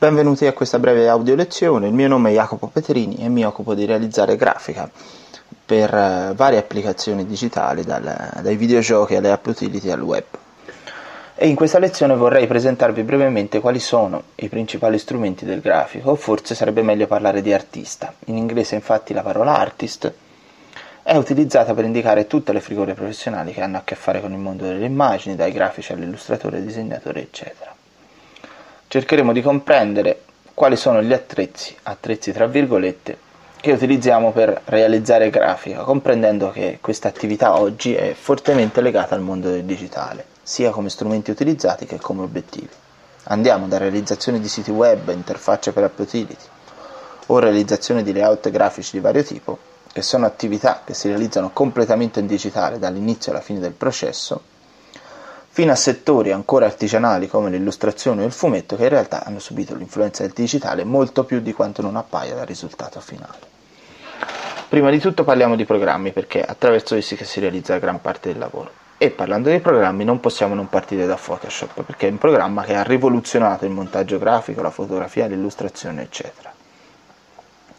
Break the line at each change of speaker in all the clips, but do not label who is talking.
Benvenuti a questa breve audio lezione, il mio nome è Jacopo Petrini e mi occupo di realizzare grafica per uh, varie applicazioni digitali, dal, dai videogiochi alle app utility al web. E in questa lezione vorrei presentarvi brevemente quali sono i principali strumenti del grafico, o forse sarebbe meglio parlare di artista. In inglese infatti la parola artist è utilizzata per indicare tutte le figure professionali che hanno a che fare con il mondo delle immagini, dai grafici all'illustratore, disegnatore, eccetera cercheremo di comprendere quali sono gli attrezzi, attrezzi tra virgolette, che utilizziamo per realizzare grafica, comprendendo che questa attività oggi è fortemente legata al mondo del digitale, sia come strumenti utilizzati che come obiettivi. Andiamo da realizzazione di siti web, interfacce per app utility, o realizzazione di layout grafici di vario tipo, che sono attività che si realizzano completamente in digitale dall'inizio alla fine del processo, fino a settori ancora artigianali come l'illustrazione o il fumetto che in realtà hanno subito l'influenza del digitale molto più di quanto non appaia dal risultato finale. Prima di tutto parliamo di programmi perché attraverso essi che si realizza gran parte del lavoro. E parlando di programmi non possiamo non partire da Photoshop perché è un programma che ha rivoluzionato il montaggio grafico, la fotografia, l'illustrazione eccetera.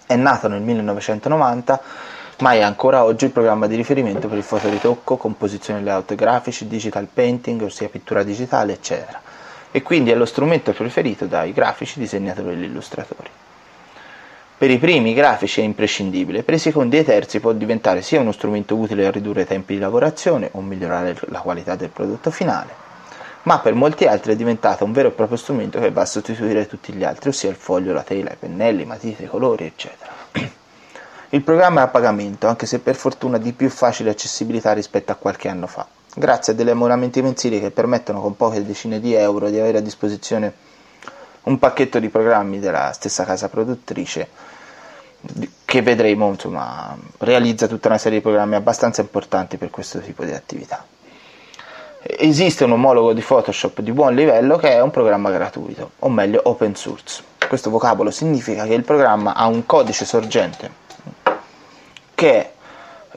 È nato nel 1990 ma è ancora oggi il programma di riferimento per il fotoritocco, composizione layout grafici, digital painting, ossia pittura digitale, eccetera. E quindi è lo strumento preferito dai grafici, disegnatori e illustratori. Per i primi grafici è imprescindibile, per i secondi e i terzi può diventare sia uno strumento utile a ridurre i tempi di lavorazione o migliorare la qualità del prodotto finale, ma per molti altri è diventato un vero e proprio strumento che va a sostituire tutti gli altri, ossia il foglio, la tela, i pennelli, i matite, i colori, eccetera. Il programma è a pagamento, anche se per fortuna di più facile accessibilità rispetto a qualche anno fa, grazie a degli abbonamenti mensili che permettono con poche decine di euro di avere a disposizione un pacchetto di programmi della stessa casa produttrice che vedremo insomma realizza tutta una serie di programmi abbastanza importanti per questo tipo di attività. Esiste un omologo di Photoshop di buon livello che è un programma gratuito, o meglio open source. Questo vocabolo significa che il programma ha un codice sorgente che è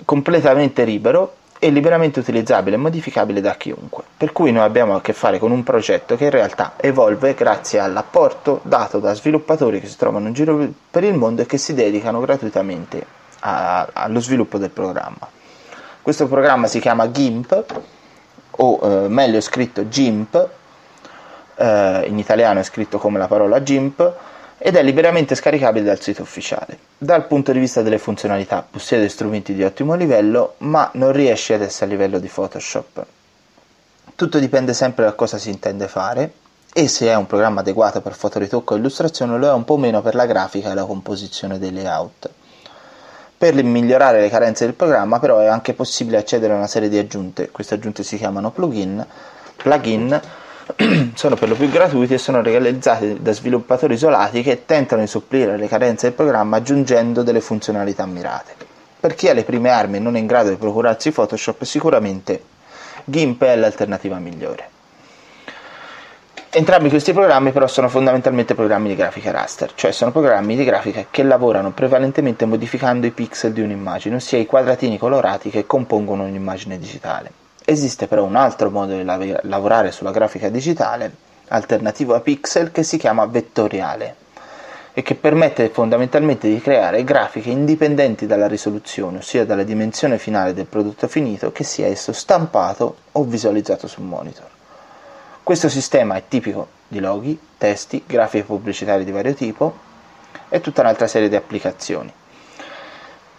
completamente libero e liberamente utilizzabile e modificabile da chiunque. Per cui noi abbiamo a che fare con un progetto che in realtà evolve grazie all'apporto dato da sviluppatori che si trovano in giro per il mondo e che si dedicano gratuitamente a, allo sviluppo del programma. Questo programma si chiama GIMP o eh, meglio scritto GIMP, eh, in italiano è scritto come la parola GIMP ed è liberamente scaricabile dal sito ufficiale. Dal punto di vista delle funzionalità possiede strumenti di ottimo livello, ma non riesce ad essere a livello di Photoshop. Tutto dipende sempre da cosa si intende fare e se è un programma adeguato per fotoritocco e illustrazione lo è un po' meno per la grafica e la composizione dei layout. Per migliorare le carenze del programma però è anche possibile accedere a una serie di aggiunte, queste aggiunte si chiamano plugin, plugin sono per lo più gratuiti e sono realizzati da sviluppatori isolati che tentano di supplire le carenze del programma aggiungendo delle funzionalità mirate. Per chi ha le prime armi e non è in grado di procurarsi Photoshop, sicuramente GIMP è l'alternativa migliore. Entrambi questi programmi però sono fondamentalmente programmi di grafica raster, cioè sono programmi di grafica che lavorano prevalentemente modificando i pixel di un'immagine, ossia i quadratini colorati che compongono un'immagine digitale. Esiste però un altro modo di lav- lavorare sulla grafica digitale, alternativo a pixel, che si chiama vettoriale e che permette fondamentalmente di creare grafiche indipendenti dalla risoluzione, ossia dalla dimensione finale del prodotto finito, che sia esso stampato o visualizzato sul monitor. Questo sistema è tipico di loghi, testi, grafiche pubblicitarie di vario tipo e tutta un'altra serie di applicazioni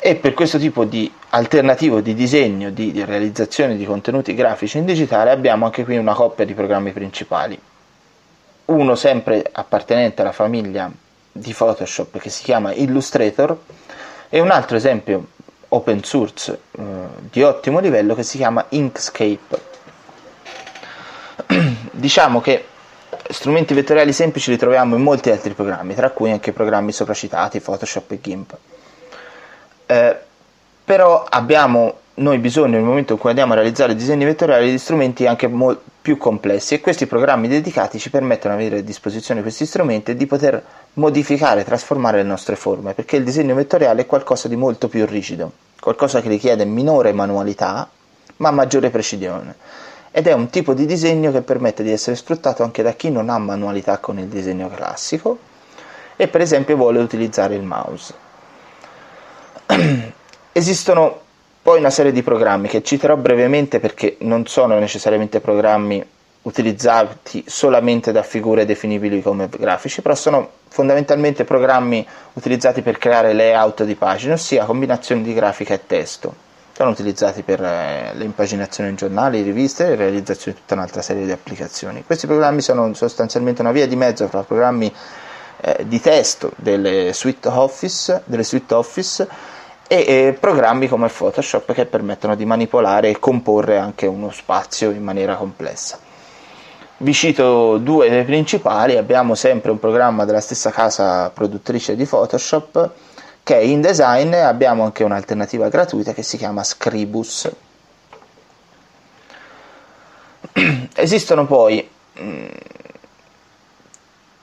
e per questo tipo di alternativo di disegno, di, di, realizzazione di contenuti grafici in digitale abbiamo anche qui una coppia di programmi principali. Uno sempre appartenente alla famiglia di Photoshop che si chiama Illustrator e un altro esempio open source eh, di ottimo livello che si chiama Inkscape. diciamo che strumenti vettoriali semplici li troviamo in molti altri programmi, tra cui anche i programmi sopracitati, Photoshop e GIMP. Eh, però abbiamo noi bisogno nel momento in cui andiamo a realizzare disegni vettoriali di strumenti anche mo- più complessi e questi programmi dedicati ci permettono di avere a disposizione questi strumenti e di poter modificare, trasformare le nostre forme, perché il disegno vettoriale è qualcosa di molto più rigido, qualcosa che richiede minore manualità ma maggiore precisione ed è un tipo di disegno che permette di essere sfruttato anche da chi non ha manualità con il disegno classico e per esempio vuole utilizzare il mouse. Esistono poi una serie di programmi che citerò brevemente perché non sono necessariamente programmi utilizzati solamente da figure definibili come grafici, però sono fondamentalmente programmi utilizzati per creare layout di pagine, ossia combinazioni di grafica e testo. Sono utilizzati per eh, le impaginazioni in giornali, riviste e realizzazione di tutta un'altra serie di applicazioni. Questi programmi sono sostanzialmente una via di mezzo tra programmi eh, di testo delle suite Office, delle suite Office e, programmi come Photoshop che permettono di manipolare e comporre anche uno spazio in maniera complessa. Vi cito due dei principali, abbiamo sempre un programma della stessa casa produttrice di Photoshop che è InDesign e abbiamo anche un'alternativa gratuita che si chiama Scribus. Esistono poi mm,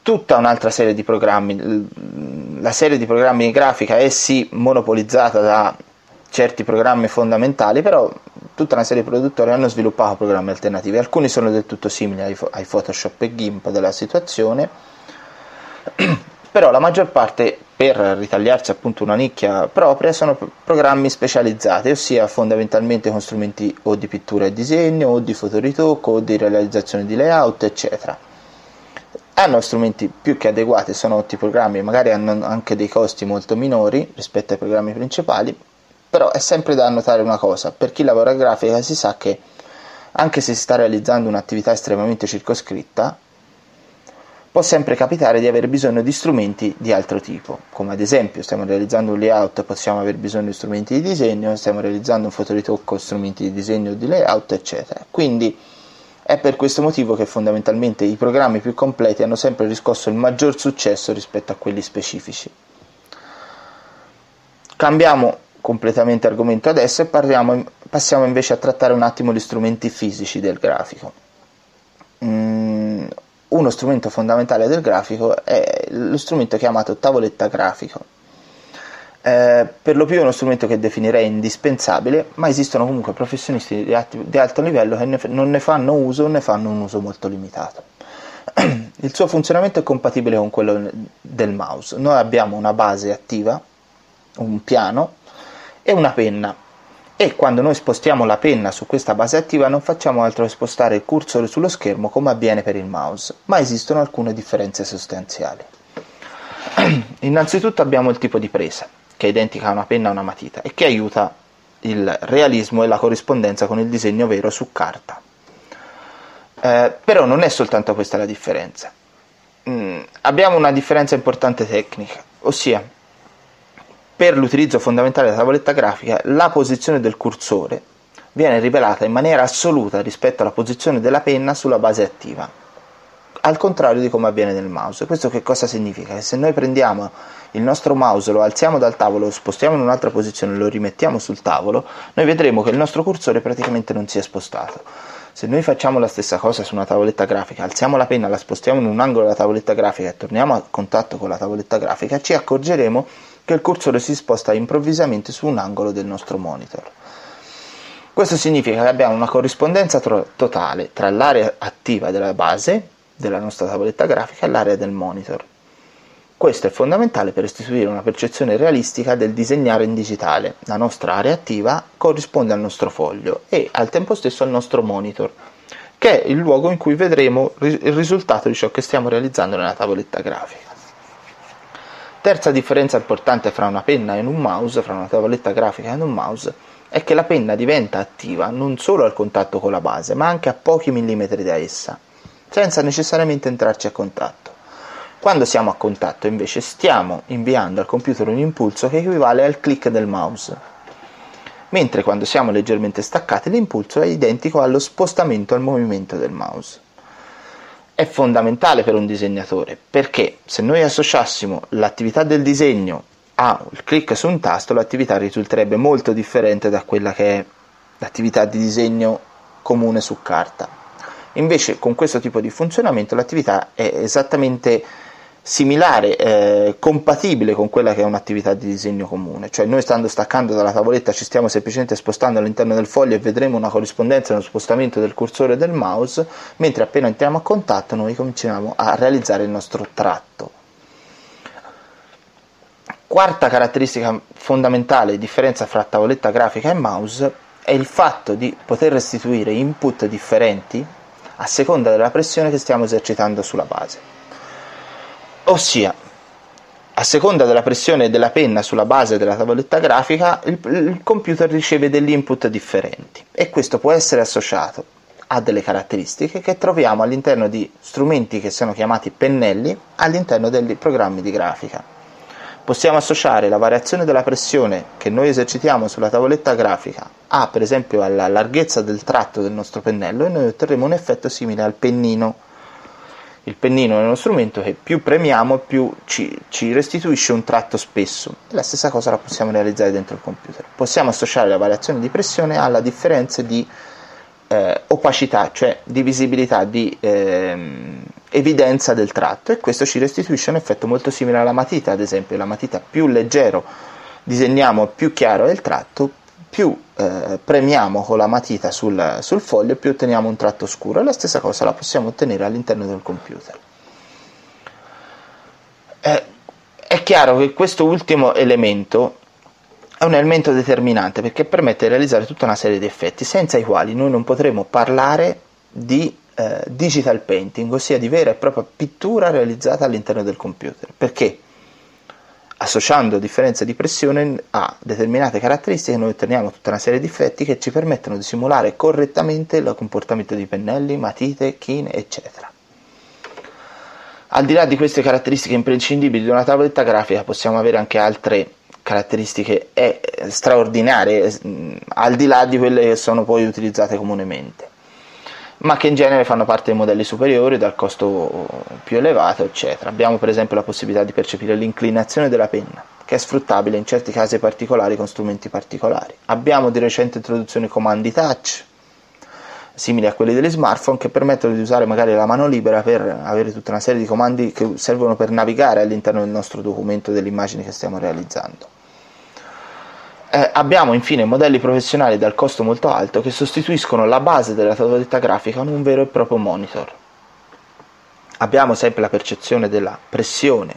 tutta un'altra serie di programmi, la serie di programmi grafica è sì monopolizzata da certi programmi fondamentali, però tutta una serie di produttori hanno sviluppato programmi alternativi, alcuni sono del tutto simili ai, ai Photoshop e GIMP della situazione, però la maggior parte per ritagliarsi appunto una nicchia propria sono programmi specializzati, ossia fondamentalmente con strumenti o di pittura e disegno, o di fotoritocco, o di realizzazione di layout, eccetera hanno strumenti più che adeguati, sono ottimi programmi, magari hanno anche dei costi molto minori rispetto ai programmi principali, però è sempre da notare una cosa, per chi lavora a grafica si sa che anche se si sta realizzando un'attività estremamente circoscritta, può sempre capitare di avere bisogno di strumenti di altro tipo, come ad esempio stiamo realizzando un layout, possiamo avere bisogno di strumenti di disegno, stiamo realizzando un fotoritocco, strumenti di disegno di layout, eccetera. Quindi è per questo motivo che fondamentalmente i programmi più completi hanno sempre riscosso il maggior successo rispetto a quelli specifici. Cambiamo completamente argomento adesso e parliamo, passiamo invece a trattare un attimo gli strumenti fisici del grafico. Mm, uno strumento fondamentale del grafico è lo strumento chiamato tavoletta grafico eh, per lo più è uno strumento che definirei indispensabile, ma esistono comunque professionisti di, atti- di alto livello che ne f- non ne fanno uso o ne fanno un uso molto limitato. Il suo funzionamento è compatibile con quello del mouse. Noi abbiamo una base attiva, un piano e una penna e quando noi spostiamo la penna su questa base attiva non facciamo altro che spostare il cursore sullo schermo come avviene per il mouse, ma esistono alcune differenze sostanziali. Innanzitutto abbiamo il tipo di presa che è identica a una penna o una matita e che aiuta il realismo e la corrispondenza con il disegno vero su carta. Eh, però non è soltanto questa la differenza. Mm, abbiamo una differenza importante tecnica, ossia per l'utilizzo fondamentale della tavoletta grafica la posizione del cursore viene rivelata in maniera assoluta rispetto alla posizione della penna sulla base attiva, al contrario di come avviene nel mouse. Questo che cosa significa? Che se noi prendiamo il nostro mouse, lo alziamo dal tavolo, lo spostiamo in un'altra posizione e lo rimettiamo sul tavolo, noi vedremo che il nostro cursore praticamente non si è spostato. Se noi facciamo la stessa cosa su una tavoletta grafica, alziamo la penna, la spostiamo in un angolo della tavoletta grafica e torniamo a contatto con la tavoletta grafica, ci accorgeremo che il cursore si sposta improvvisamente su un angolo del nostro monitor. Questo significa che abbiamo una corrispondenza tro- totale tra l'area attiva della base della nostra tavoletta grafica e l'area del monitor. Questo è fondamentale per restituire una percezione realistica del disegnare in digitale. La nostra area attiva corrisponde al nostro foglio e al tempo stesso al nostro monitor, che è il luogo in cui vedremo il risultato di ciò che stiamo realizzando nella tavoletta grafica. Terza differenza importante fra una penna e un mouse, fra una tavoletta grafica e un mouse, è che la penna diventa attiva non solo al contatto con la base, ma anche a pochi millimetri da essa, senza necessariamente entrarci a contatto. Quando siamo a contatto invece stiamo inviando al computer un impulso che equivale al click del mouse, mentre quando siamo leggermente staccati l'impulso è identico allo spostamento al movimento del mouse. È fondamentale per un disegnatore perché se noi associassimo l'attività del disegno al clic su un tasto l'attività risulterebbe molto differente da quella che è l'attività di disegno comune su carta. Invece con questo tipo di funzionamento l'attività è esattamente similare, eh, compatibile con quella che è un'attività di disegno comune, cioè noi stando staccando dalla tavoletta ci stiamo semplicemente spostando all'interno del foglio e vedremo una corrispondenza, uno spostamento del cursore del mouse, mentre appena entriamo a contatto noi cominciamo a realizzare il nostro tratto. Quarta caratteristica fondamentale, differenza fra tavoletta grafica e mouse, è il fatto di poter restituire input differenti a seconda della pressione che stiamo esercitando sulla base. Ossia, a seconda della pressione della penna sulla base della tavoletta grafica, il, il computer riceve degli input differenti e questo può essere associato a delle caratteristiche che troviamo all'interno di strumenti che sono chiamati pennelli all'interno dei programmi di grafica. Possiamo associare la variazione della pressione che noi esercitiamo sulla tavoletta grafica a per esempio alla larghezza del tratto del nostro pennello e noi otterremo un effetto simile al pennino il pennino è uno strumento che più premiamo più ci, ci, restituisce un tratto spesso. La stessa cosa la possiamo realizzare dentro il computer. Possiamo associare la variazione di pressione alla differenza di eh, opacità, cioè di visibilità, di eh, evidenza del tratto e questo ci restituisce un effetto molto simile alla matita, ad esempio la matita più leggero disegniamo più chiaro è il tratto, più eh, premiamo con la matita sul, sul, foglio, più otteniamo un tratto scuro e la stessa cosa la possiamo ottenere all'interno del computer. Eh, è chiaro che questo ultimo elemento è un elemento determinante perché permette di realizzare tutta una serie di effetti senza i quali noi non potremo parlare di eh, digital painting, ossia di vera e propria pittura realizzata all'interno del computer. Perché? associando differenze di pressione a determinate caratteristiche noi otteniamo tutta una serie di effetti che ci permettono di simulare correttamente il comportamento di pennelli, matite, chine, eccetera. Al di là di queste caratteristiche imprescindibili di una tavoletta grafica possiamo avere anche altre caratteristiche eh, straordinarie, mm, al di là di quelle che sono poi utilizzate comunemente ma che in genere fanno parte dei modelli superiori dal costo più elevato, eccetera. Abbiamo per esempio la possibilità di percepire l'inclinazione della penna, che è sfruttabile in certi casi particolari con strumenti particolari. Abbiamo di recente introduzione comandi touch, simili a quelli degli smartphone, che permettono di usare magari la mano libera per avere tutta una serie di comandi che servono per navigare all'interno del nostro documento delle immagini che stiamo realizzando. Eh, abbiamo infine modelli professionali dal costo molto alto che sostituiscono la base della tavoletta grafica con un vero e proprio monitor. Abbiamo sempre la percezione della pressione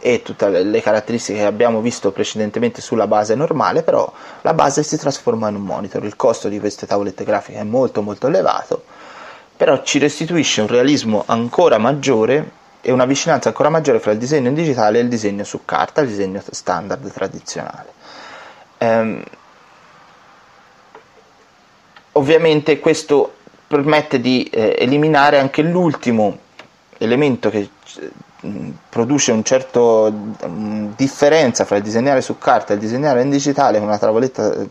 e tutte le caratteristiche che abbiamo visto precedentemente sulla base normale, però la base si trasforma in un monitor. Il costo di queste tavolette grafiche è molto molto elevato, però ci restituisce un realismo ancora maggiore e una vicinanza ancora maggiore fra il disegno in digitale e il disegno su carta, il disegno standard tradizionale. Um, ovviamente questo permette di eh, eliminare anche l'ultimo elemento che mh, produce una certa differenza fra il disegnare su carta e il disegnare in digitale una tavoletta eh,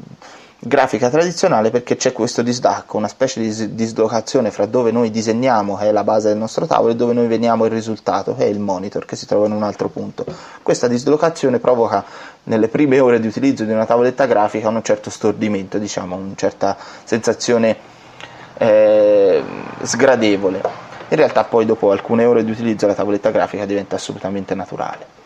grafica tradizionale perché c'è questo distacco, una specie di dislocazione fra dove noi disegniamo, che è la base del nostro tavolo, e dove noi vediamo il risultato, che è il monitor, che si trova in un altro punto. Questa dislocazione provoca nelle prime ore di utilizzo di una tavoletta grafica un certo stordimento, diciamo, una certa sensazione eh, sgradevole. In realtà poi dopo alcune ore di utilizzo la tavoletta grafica diventa assolutamente naturale.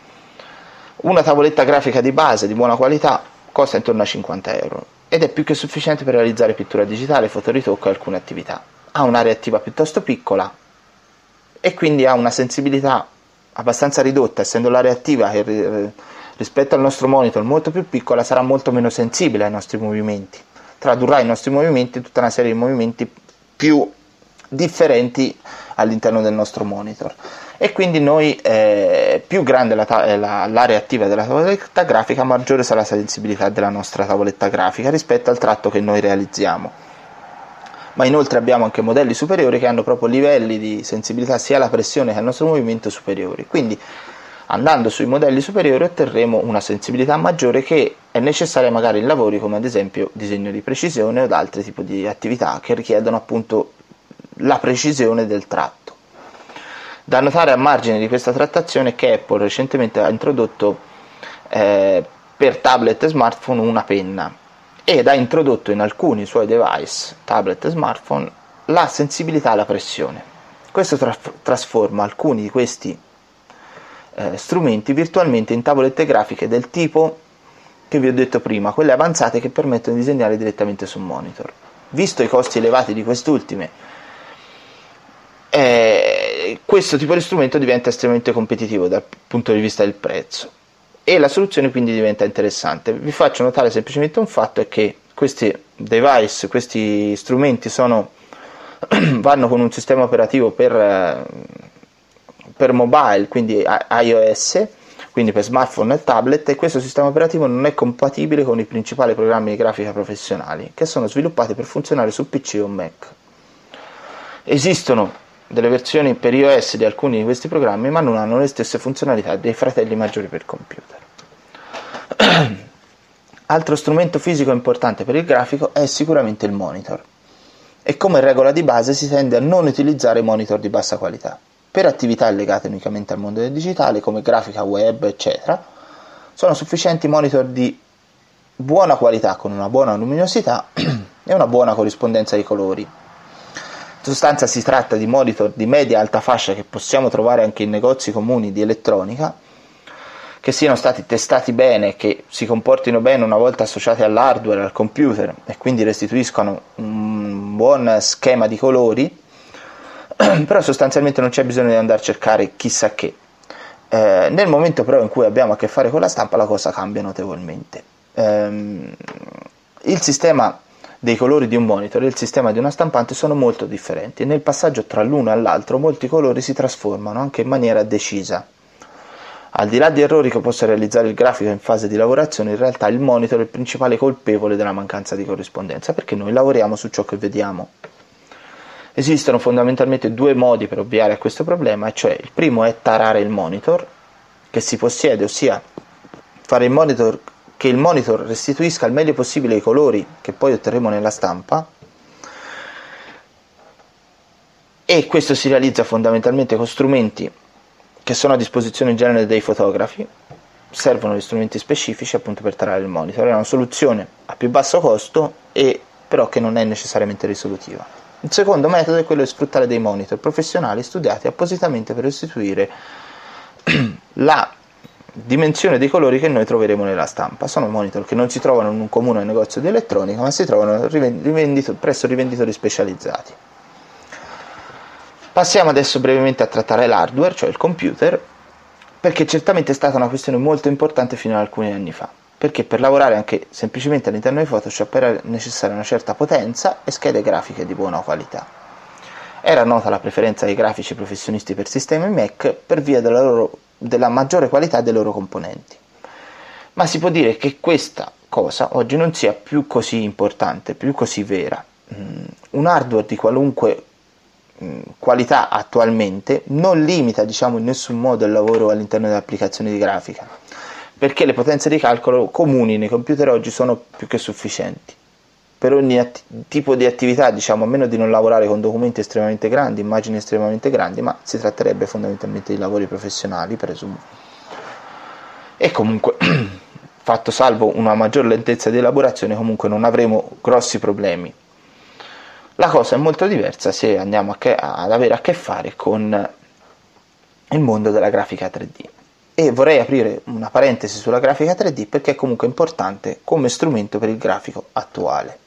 Una tavoletta grafica di base di buona qualità costa intorno a 50 euro ed è più che sufficiente per realizzare pittura digitale, fotoritocco e alcune attività. Ha un'area attiva piuttosto piccola e quindi ha una sensibilità abbastanza ridotta, essendo l'area attiva che rispetto al nostro monitor molto più piccola sarà molto meno sensibile ai nostri movimenti. Tradurrà i nostri movimenti in tutta una serie di movimenti più differenti all'interno del nostro monitor e quindi noi eh, più grande la ta- la, l'area attiva della tavoletta grafica maggiore sarà la sensibilità della nostra tavoletta grafica rispetto al tratto che noi realizziamo. Ma inoltre abbiamo anche modelli superiori che hanno proprio livelli di sensibilità sia alla pressione che al nostro movimento superiori. Quindi andando sui modelli superiori otterremo una sensibilità maggiore che è necessaria magari in lavori come ad esempio disegno di precisione o ad altri tipi di attività che richiedono appunto la precisione del tratto Da notare a margine di questa trattazione che Apple recentemente ha introdotto eh, per tablet e smartphone una penna ed ha introdotto in alcuni suoi device, tablet e smartphone, la sensibilità alla pressione. Questo tra- trasforma alcuni di questi eh, strumenti virtualmente in tavolette grafiche del tipo che vi ho detto prima, quelle avanzate che permettono di disegnare direttamente su monitor. Visto i costi elevati di quest'ultime, eh, questo tipo di strumento diventa estremamente competitivo dal punto di vista del prezzo e la soluzione quindi diventa interessante. Vi faccio notare semplicemente un fatto è che questi device, questi strumenti sono, vanno con un sistema operativo per, per mobile, quindi iOS, quindi per smartphone e tablet, e questo sistema operativo non è compatibile con i principali programmi di grafica professionali che sono sviluppati per funzionare su PC o Mac. Esistono delle versioni per iOS di alcuni di questi programmi, ma non hanno le stesse funzionalità dei fratelli maggiori per computer. Altro strumento fisico importante per il grafico è sicuramente il monitor. E come regola di base si tende a non utilizzare monitor di bassa qualità. Per attività legate unicamente al mondo del digitale, come grafica web, eccetera, sono sufficienti monitor di buona qualità con una buona luminosità e una buona corrispondenza di colori. Sostanza si tratta di monitor di media alta fascia che possiamo trovare anche in negozi comuni di elettronica che siano stati testati bene, che si comportino bene una volta associati all'hardware, al computer e quindi restituiscono un buon schema di colori, però sostanzialmente non c'è bisogno di andare a cercare chissà che. Eh, nel momento però in cui abbiamo a che fare con la stampa la cosa cambia notevolmente. Eh, il sistema dei colori di un monitor e il sistema di una stampante sono molto differenti e nel passaggio tra l'uno e l'altro molti colori si trasformano anche in maniera decisa. Al di là di errori che possa realizzare il grafico in fase di lavorazione, in realtà il monitor è il principale colpevole della mancanza di corrispondenza, perché noi lavoriamo su ciò che vediamo. Esistono fondamentalmente due modi per ovviare a questo problema, cioè il primo è tarare il monitor che si possiede, ossia fare in monitor che il monitor restituisca al meglio possibile i colori che poi otterremo nella stampa e questo si realizza fondamentalmente con strumenti che sono a disposizione in genere dei fotografi, servono gli strumenti specifici appunto per tarare il monitor. È una soluzione a più basso costo e però che non è necessariamente risolutiva. Il secondo metodo è quello di sfruttare dei monitor professionali studiati appositamente per restituire la dimensione dei colori che noi troveremo nella stampa. Sono monitor che non si trovano in un comune negozio di elettronica, ma si trovano rivendito, presso rivenditori specializzati. Passiamo adesso brevemente a trattare l'hardware, cioè il computer, perché certamente è stata una questione molto importante fino ad alcuni anni fa, perché per lavorare anche semplicemente all'interno di Photoshop era necessaria una certa potenza e schede grafiche di buona qualità. Era nota la preferenza dei grafici professionisti per sistemi Mac per via della, loro, della maggiore qualità dei loro componenti. Ma si può dire che questa cosa oggi non sia più così importante, più così vera. Mm, un hardware di qualunque qualità attualmente non limita diciamo in nessun modo il lavoro all'interno delle applicazioni di grafica perché le potenze di calcolo comuni nei computer oggi sono più che sufficienti per ogni atti- tipo di attività diciamo a meno di non lavorare con documenti estremamente grandi immagini estremamente grandi ma si tratterebbe fondamentalmente di lavori professionali presumo e comunque fatto salvo una maggior lentezza di elaborazione comunque non avremo grossi problemi la cosa è molto diversa se andiamo che, ad avere a che fare con il mondo della grafica 3D. E vorrei aprire una parentesi sulla grafica 3D perché è comunque importante come strumento per il grafico attuale.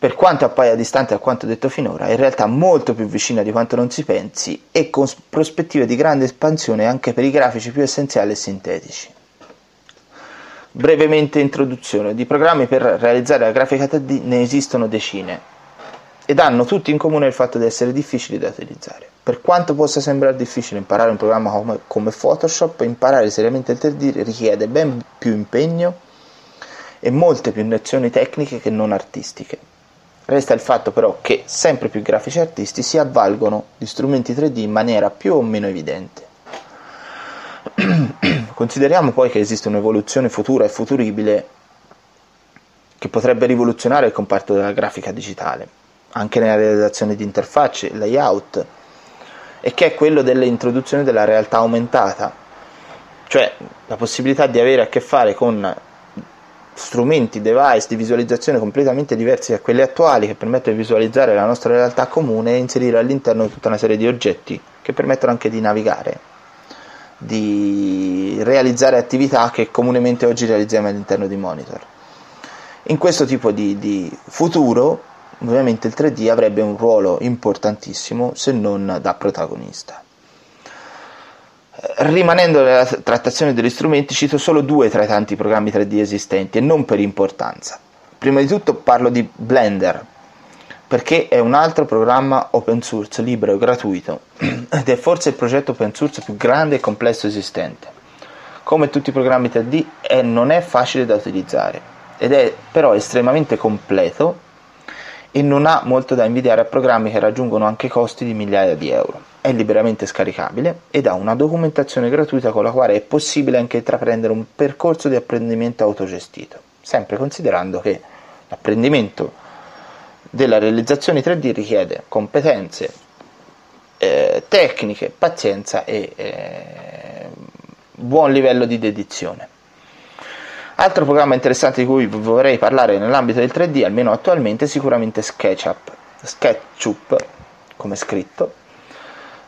Per quanto appaia distante da quanto detto finora, è in realtà molto più vicina di quanto non si pensi e con prospettive di grande espansione anche per i grafici più essenziali e sintetici. Brevemente introduzione, di programmi per realizzare la grafica 3D ne esistono decine, ed hanno tutti in comune il fatto di essere difficili da utilizzare. Per quanto possa sembrare difficile imparare un programma come, come Photoshop, imparare seriamente il 3D richiede ben più impegno e molte più nozioni tecniche che non artistiche. Resta il fatto però che sempre più grafici artisti si avvalgono di strumenti 3D in maniera più o meno evidente. Consideriamo poi che esiste un'evoluzione futura e futuribile che potrebbe rivoluzionare il comparto della grafica digitale anche nella realizzazione di interfacce, layout e che è quello dell'introduzione della realtà aumentata, cioè la possibilità di avere a che fare con strumenti, device di visualizzazione completamente diversi da quelli attuali che permettono di visualizzare la nostra realtà comune e inserire all'interno tutta una serie di oggetti che permettono anche di navigare, di realizzare attività che comunemente oggi realizziamo all'interno di monitor. In questo tipo di, di futuro ovviamente il 3D avrebbe un ruolo importantissimo se non da protagonista. Rimanendo nella trattazione degli strumenti, cito solo due tra i tanti programmi 3D esistenti e non per importanza. Prima di tutto parlo di Blender, perché è un altro programma open source, libero e gratuito, ed è forse il progetto open source più grande e complesso esistente. Come tutti i programmi 3D, è, non è facile da utilizzare, ed è però estremamente completo e non ha molto da invidiare a programmi che raggiungono anche costi di migliaia di euro. È liberamente scaricabile ed ha una documentazione gratuita con la quale è possibile anche intraprendere un percorso di apprendimento autogestito, sempre considerando che l'apprendimento della realizzazione 3D richiede competenze eh, tecniche, pazienza e eh, buon livello di dedizione. Altro programma interessante di cui vorrei parlare nell'ambito del 3D, almeno attualmente, è sicuramente SketchUp, SketchUp come scritto,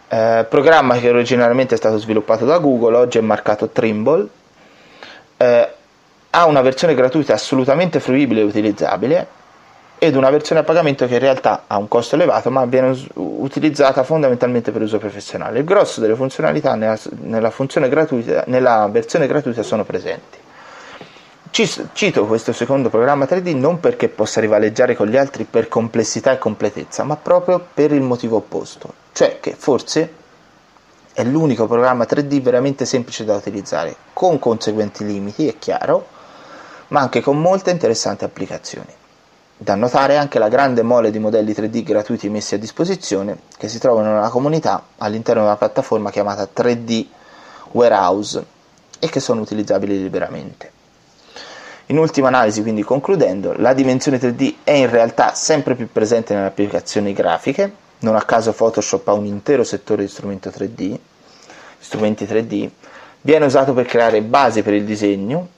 eh, programma che originariamente è stato sviluppato da Google, oggi è marcato Trimble, eh, ha una versione gratuita assolutamente fruibile e utilizzabile ed una versione a pagamento che in realtà ha un costo elevato ma viene us- utilizzata fondamentalmente per uso professionale. Il grosso delle funzionalità nella, nella, gratuita, nella versione gratuita sono presenti. Cito questo secondo programma 3D non perché possa rivaleggiare con gli altri per complessità e completezza, ma proprio per il motivo opposto, cioè che forse è l'unico programma 3D veramente semplice da utilizzare, con conseguenti limiti, è chiaro, ma anche con molte interessanti applicazioni. Da notare anche la grande mole di modelli 3D gratuiti messi a disposizione che si trovano nella comunità all'interno di una piattaforma chiamata 3D Warehouse e che sono utilizzabili liberamente. In ultima analisi, quindi concludendo, la dimensione 3D è in realtà sempre più presente nelle applicazioni grafiche, non a caso Photoshop ha un intero settore di strumento 3D, strumenti 3D, viene usato per creare basi per il disegno,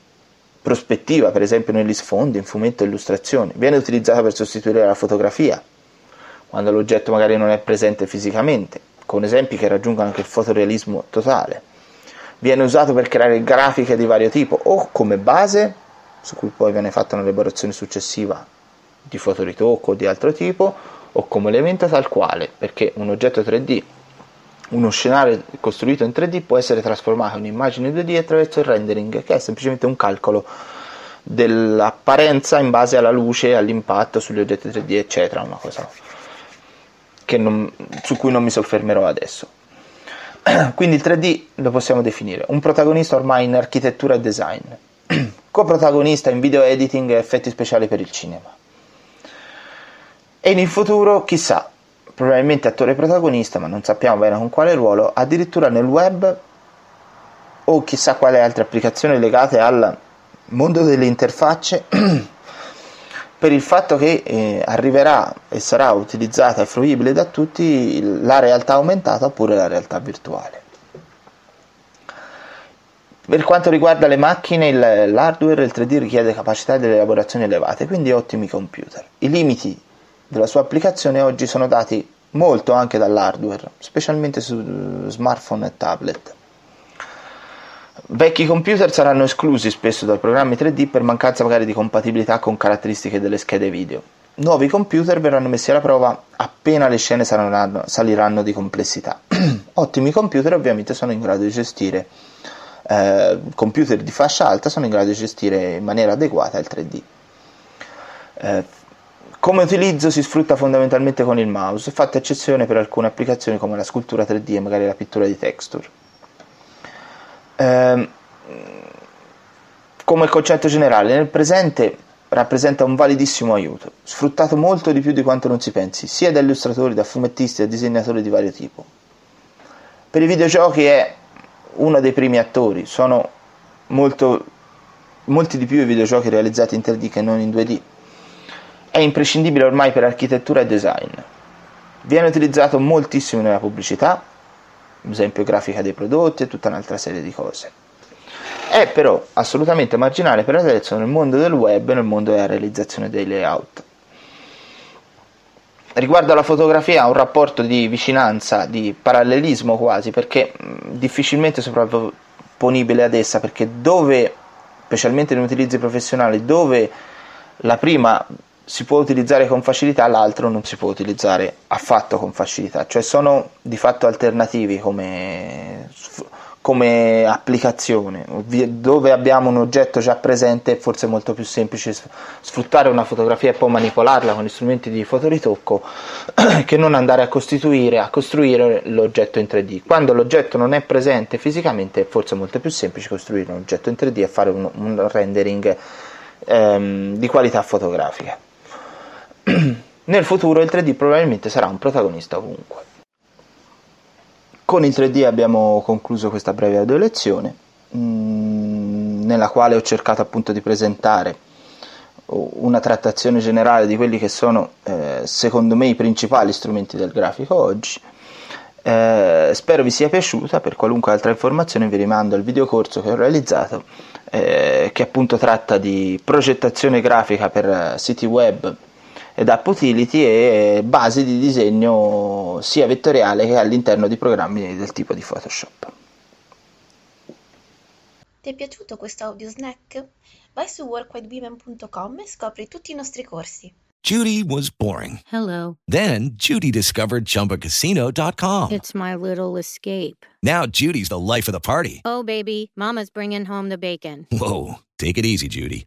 prospettiva per esempio negli sfondi, in fumetto e illustrazione, viene utilizzata per sostituire la fotografia, quando l'oggetto magari non è presente fisicamente, con esempi che raggiungono anche il fotorealismo totale. Viene usato per creare grafiche di vario tipo o come base su cui poi viene fatta un'elaborazione successiva di fotoritocco o di altro tipo, o come elemento tal quale, perché un oggetto 3D, uno scenario costruito in 3D può essere trasformato in immagine 2D attraverso il rendering, che è semplicemente un calcolo dell'apparenza in base alla luce, all'impatto sugli oggetti 3D, eccetera, una cosa non, su cui non mi soffermerò adesso. Quindi il 3D lo possiamo definire un protagonista ormai in architettura e design coprotagonista in video editing e effetti speciali per il cinema. E in futuro, chissà, probabilmente attore protagonista, ma non sappiamo bene con quale ruolo, addirittura nel web o chissà quale altre applicazioni legate al mondo delle interfacce per il fatto che eh, arriverà e sarà utilizzata e fruibile da tutti la realtà aumentata oppure la realtà virtuale. Per quanto riguarda le macchine, il, l'hardware il 3D richiede capacità di elaborazione elevate, quindi ottimi computer. I limiti della sua applicazione oggi sono dati molto anche dall'hardware, specialmente su smartphone e tablet. Vecchi computer saranno esclusi spesso dai programmi 3D per mancanza magari di compatibilità con caratteristiche delle schede video. Nuovi computer verranno messi alla prova appena le scene saranno, saliranno di complessità. Ottimi computer ovviamente sono in grado di gestire eh, computer di fascia alta sono in grado di gestire in maniera adeguata il 3D. Eh, come utilizzo si sfrutta fondamentalmente con il mouse, fatta eccezione per alcune applicazioni come la scultura 3D e magari la pittura di texture. Eh, come concetto generale, nel presente rappresenta un validissimo aiuto, sfruttato molto di più di quanto non si pensi, sia da illustratori, da fumettisti, da disegnatori di vario tipo. Per i videogiochi è uno dei primi attori, sono molto, molti di più i videogiochi realizzati in 3D che non in 2D. È imprescindibile ormai per architettura e design. Viene utilizzato moltissimo nella pubblicità, ad esempio grafica dei prodotti e tutta un'altra serie di cose. È però assolutamente marginale per adesso nel mondo del web e nel mondo della realizzazione dei layout. Riguardo alla fotografia ha un rapporto di vicinanza, di parallelismo quasi, perché difficilmente sovrapponibile ad essa, perché dove, specialmente in utilizzi professionali, dove la prima si può utilizzare con facilità, l'altro non si può utilizzare affatto con facilità, cioè sono di fatto alternativi come come applicazione, dove abbiamo un oggetto già presente è forse molto più semplice sfruttare una fotografia e poi manipolarla con gli strumenti di fotoritocco che non andare a costituire, a costruire l'oggetto in 3D. Quando l'oggetto non è presente fisicamente è forse molto più semplice costruire un oggetto in 3D e fare un, un rendering ehm, di qualità fotografica. Nel futuro il 3D probabilmente sarà un protagonista ovunque. Con il 3D abbiamo concluso questa breve audio lezione mm, nella quale ho cercato appunto di presentare una trattazione generale di quelli che sono eh, secondo me i principali strumenti del grafico oggi. Eh, spero vi sia piaciuta, per qualunque altra informazione vi rimando al videocorso che ho realizzato eh, che appunto tratta di progettazione grafica per siti web ed app utility e basi di disegno sia vettoriale che all'interno di programmi del tipo di Photoshop.
Ti è piaciuto questo audio snack? Vai su workwithwomen.com e scopri tutti i nostri corsi.
Judy was boring.
Hello.
Then Judy discovered chumbacasino.com.
It's my little escape.
Now Judy's the life of the party.
Oh, baby, Mama's bringing home the bacon.
Whoa. Take it easy, Judy.